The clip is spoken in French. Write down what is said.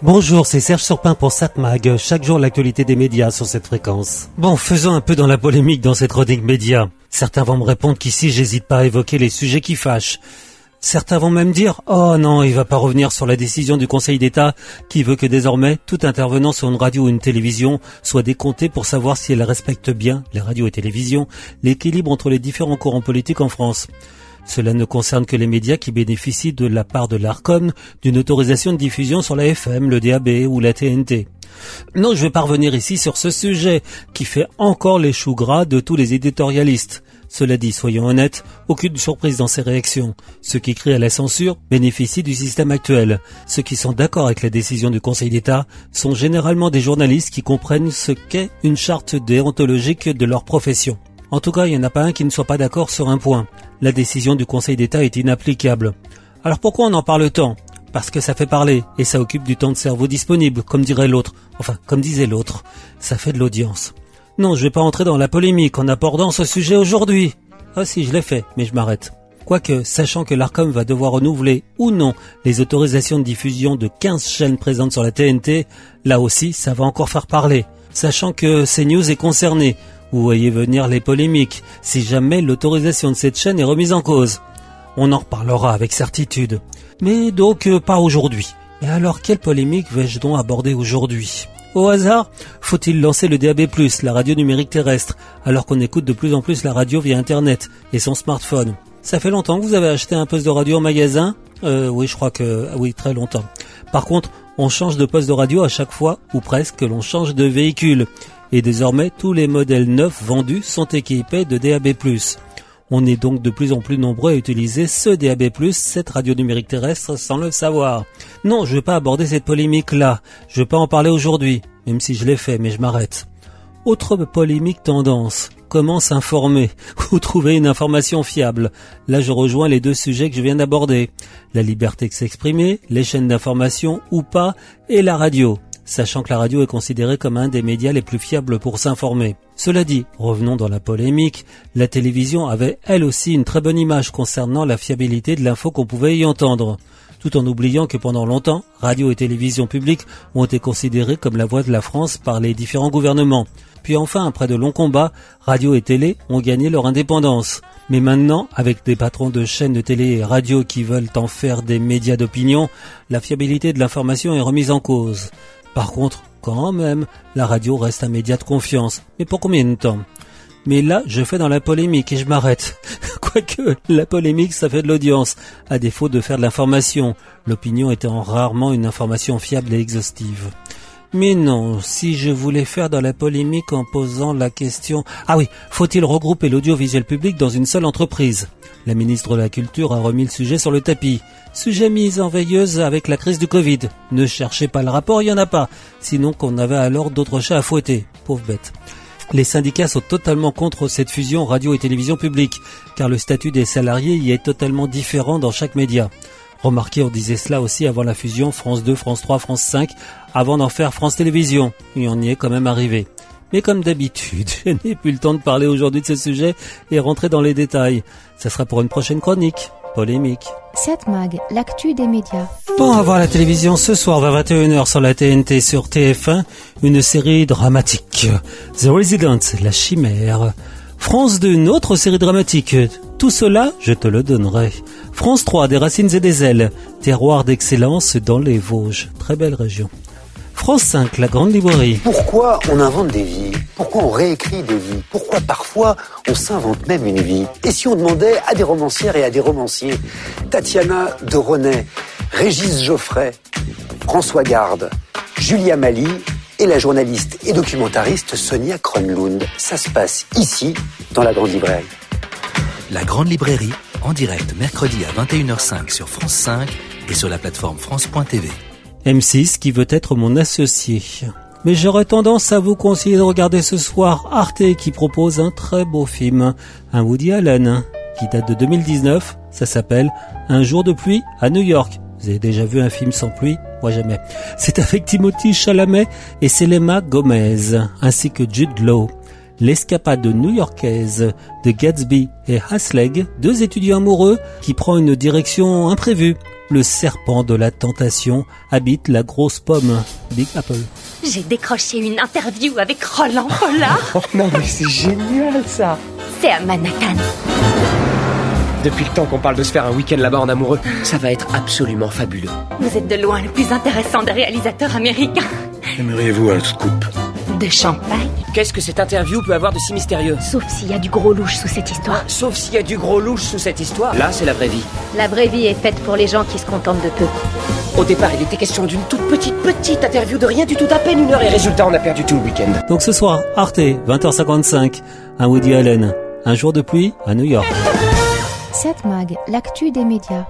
Bonjour, c'est Serge Surpin pour SatMag. Chaque jour, l'actualité des médias sur cette fréquence. Bon, faisons un peu dans la polémique dans cette chronique média. Certains vont me répondre qu'ici, j'hésite pas à évoquer les sujets qui fâchent. Certains vont même dire Oh non, il va pas revenir sur la décision du Conseil d'État qui veut que désormais tout intervenant sur une radio ou une télévision soit décompté pour savoir si elle respecte bien, les radios et télévisions, l'équilibre entre les différents courants politiques en France. Cela ne concerne que les médias qui bénéficient de la part de l'ARCOM d'une autorisation de diffusion sur la FM, le DAB ou la TNT. Non, je vais pas revenir ici sur ce sujet qui fait encore les choux gras de tous les éditorialistes. Cela dit, soyons honnêtes, aucune surprise dans ces réactions. Ceux qui crient à la censure bénéficient du système actuel. Ceux qui sont d'accord avec la décision du Conseil d'État sont généralement des journalistes qui comprennent ce qu'est une charte déontologique de leur profession. En tout cas, il n'y en a pas un qui ne soit pas d'accord sur un point. La décision du Conseil d'État est inapplicable. Alors pourquoi on en parle tant? Parce que ça fait parler, et ça occupe du temps de cerveau disponible, comme dirait l'autre. Enfin, comme disait l'autre. Ça fait de l'audience. Non, je vais pas entrer dans la polémique en abordant ce sujet aujourd'hui. Ah si, je l'ai fait, mais je m'arrête. Quoique, sachant que l'ARCOM va devoir renouveler ou non les autorisations de diffusion de 15 chaînes présentes sur la TNT, là aussi, ça va encore faire parler. Sachant que CNews est concerné, vous voyez venir les polémiques si jamais l'autorisation de cette chaîne est remise en cause. On en reparlera avec certitude. Mais donc euh, pas aujourd'hui. Et alors quelle polémique vais-je donc aborder aujourd'hui? Au hasard, faut-il lancer le DAB+, la radio numérique terrestre, alors qu'on écoute de plus en plus la radio via Internet et son smartphone? Ça fait longtemps que vous avez acheté un poste de radio en magasin? Euh, Oui, je crois que... oui, très longtemps. Par contre, on change de poste de radio à chaque fois, ou presque, que l'on change de véhicule et désormais tous les modèles neufs vendus sont équipés de DAB+. On est donc de plus en plus nombreux à utiliser ce DAB+, cette radio numérique terrestre, sans le savoir. Non, je ne vais pas aborder cette polémique-là. Je ne vais pas en parler aujourd'hui, même si je l'ai fait, mais je m'arrête. Autre polémique tendance. Comment s'informer ou trouver une information fiable? Là, je rejoins les deux sujets que je viens d'aborder. La liberté de s'exprimer, les chaînes d'information ou pas, et la radio sachant que la radio est considérée comme un des médias les plus fiables pour s'informer. Cela dit, revenons dans la polémique, la télévision avait elle aussi une très bonne image concernant la fiabilité de l'info qu'on pouvait y entendre, tout en oubliant que pendant longtemps, radio et télévision publique ont été considérées comme la voix de la France par les différents gouvernements. Puis enfin, après de longs combats, radio et télé ont gagné leur indépendance. Mais maintenant, avec des patrons de chaînes de télé et radio qui veulent en faire des médias d'opinion, la fiabilité de l'information est remise en cause. Par contre, quand même, la radio reste un média de confiance. Mais pour combien de temps? Mais là, je fais dans la polémique et je m'arrête. Quoique, la polémique, ça fait de l'audience, à défaut de faire de l'information, l'opinion étant rarement une information fiable et exhaustive. Mais non, si je voulais faire dans la polémique en posant la question Ah oui, faut-il regrouper l'audiovisuel public dans une seule entreprise? La ministre de la Culture a remis le sujet sur le tapis. Sujet mis en veilleuse avec la crise du Covid. Ne cherchez pas le rapport, il n'y en a pas. Sinon qu'on avait alors d'autres chats à fouetter. Pauvre bête. Les syndicats sont totalement contre cette fusion radio et télévision publique, car le statut des salariés y est totalement différent dans chaque média. Remarquez, on disait cela aussi avant la fusion France 2, France 3, France 5, avant d'en faire France Télévisions. Et on y est quand même arrivé. Mais comme d'habitude, je n'ai plus le temps de parler aujourd'hui de ce sujet et rentrer dans les détails. Ça sera pour une prochaine chronique. Polémique. 7 Mag, l'actu des médias. Bon, à voir la télévision ce soir vers 21h sur la TNT sur TF1, une série dramatique. The Resident, la chimère. France 2, une autre série dramatique. Tout cela, je te le donnerai. France 3, des racines et des ailes. Terroir d'excellence dans les Vosges. Très belle région. France 5, la grande librairie. Pourquoi on invente des vies? Pourquoi on réécrit des vies? Pourquoi parfois on s'invente même une vie? Et si on demandait à des romancières et à des romanciers, Tatiana de René, Régis Geoffrey, François Garde, Julia Mali et la journaliste et documentariste Sonia Kronlund. Ça se passe ici, dans la grande librairie. La grande librairie en direct mercredi à 21h05 sur France 5 et sur la plateforme France.tv. M6 qui veut être mon associé. Mais j'aurais tendance à vous conseiller de regarder ce soir Arte qui propose un très beau film, un Woody Allen, qui date de 2019. Ça s'appelle Un jour de pluie à New York. Vous avez déjà vu un film sans pluie? Moi jamais. C'est avec Timothy Chalamet et Selema Gomez, ainsi que Jude Law l'escapade new-yorkaise de Gatsby et Hasleg, deux étudiants amoureux qui prend une direction imprévue. le serpent de la tentation habite la grosse pomme, Big Apple. J'ai décroché une interview avec Roland Pollard. oh non, mais c'est génial ça C'est à Manhattan. Depuis le temps qu'on parle de se faire un week-end là-bas en amoureux, ça va être absolument fabuleux. Vous êtes de loin le plus intéressant des réalisateurs américains. Aimeriez-vous un scoop De champagne Qu'est-ce que cette interview peut avoir de si mystérieux Sauf s'il y a du gros louche sous cette histoire. Sauf s'il y a du gros louche sous cette histoire. Là, c'est la vraie vie. La vraie vie est faite pour les gens qui se contentent de peu. Au départ, il était question d'une toute petite, petite interview de rien du tout, à peine une heure, et résultat, on a perdu tout le week-end. Donc ce soir, Arte, 20h55, un Woody Allen, un jour de pluie à New York. 7 Mag, l'actu des médias.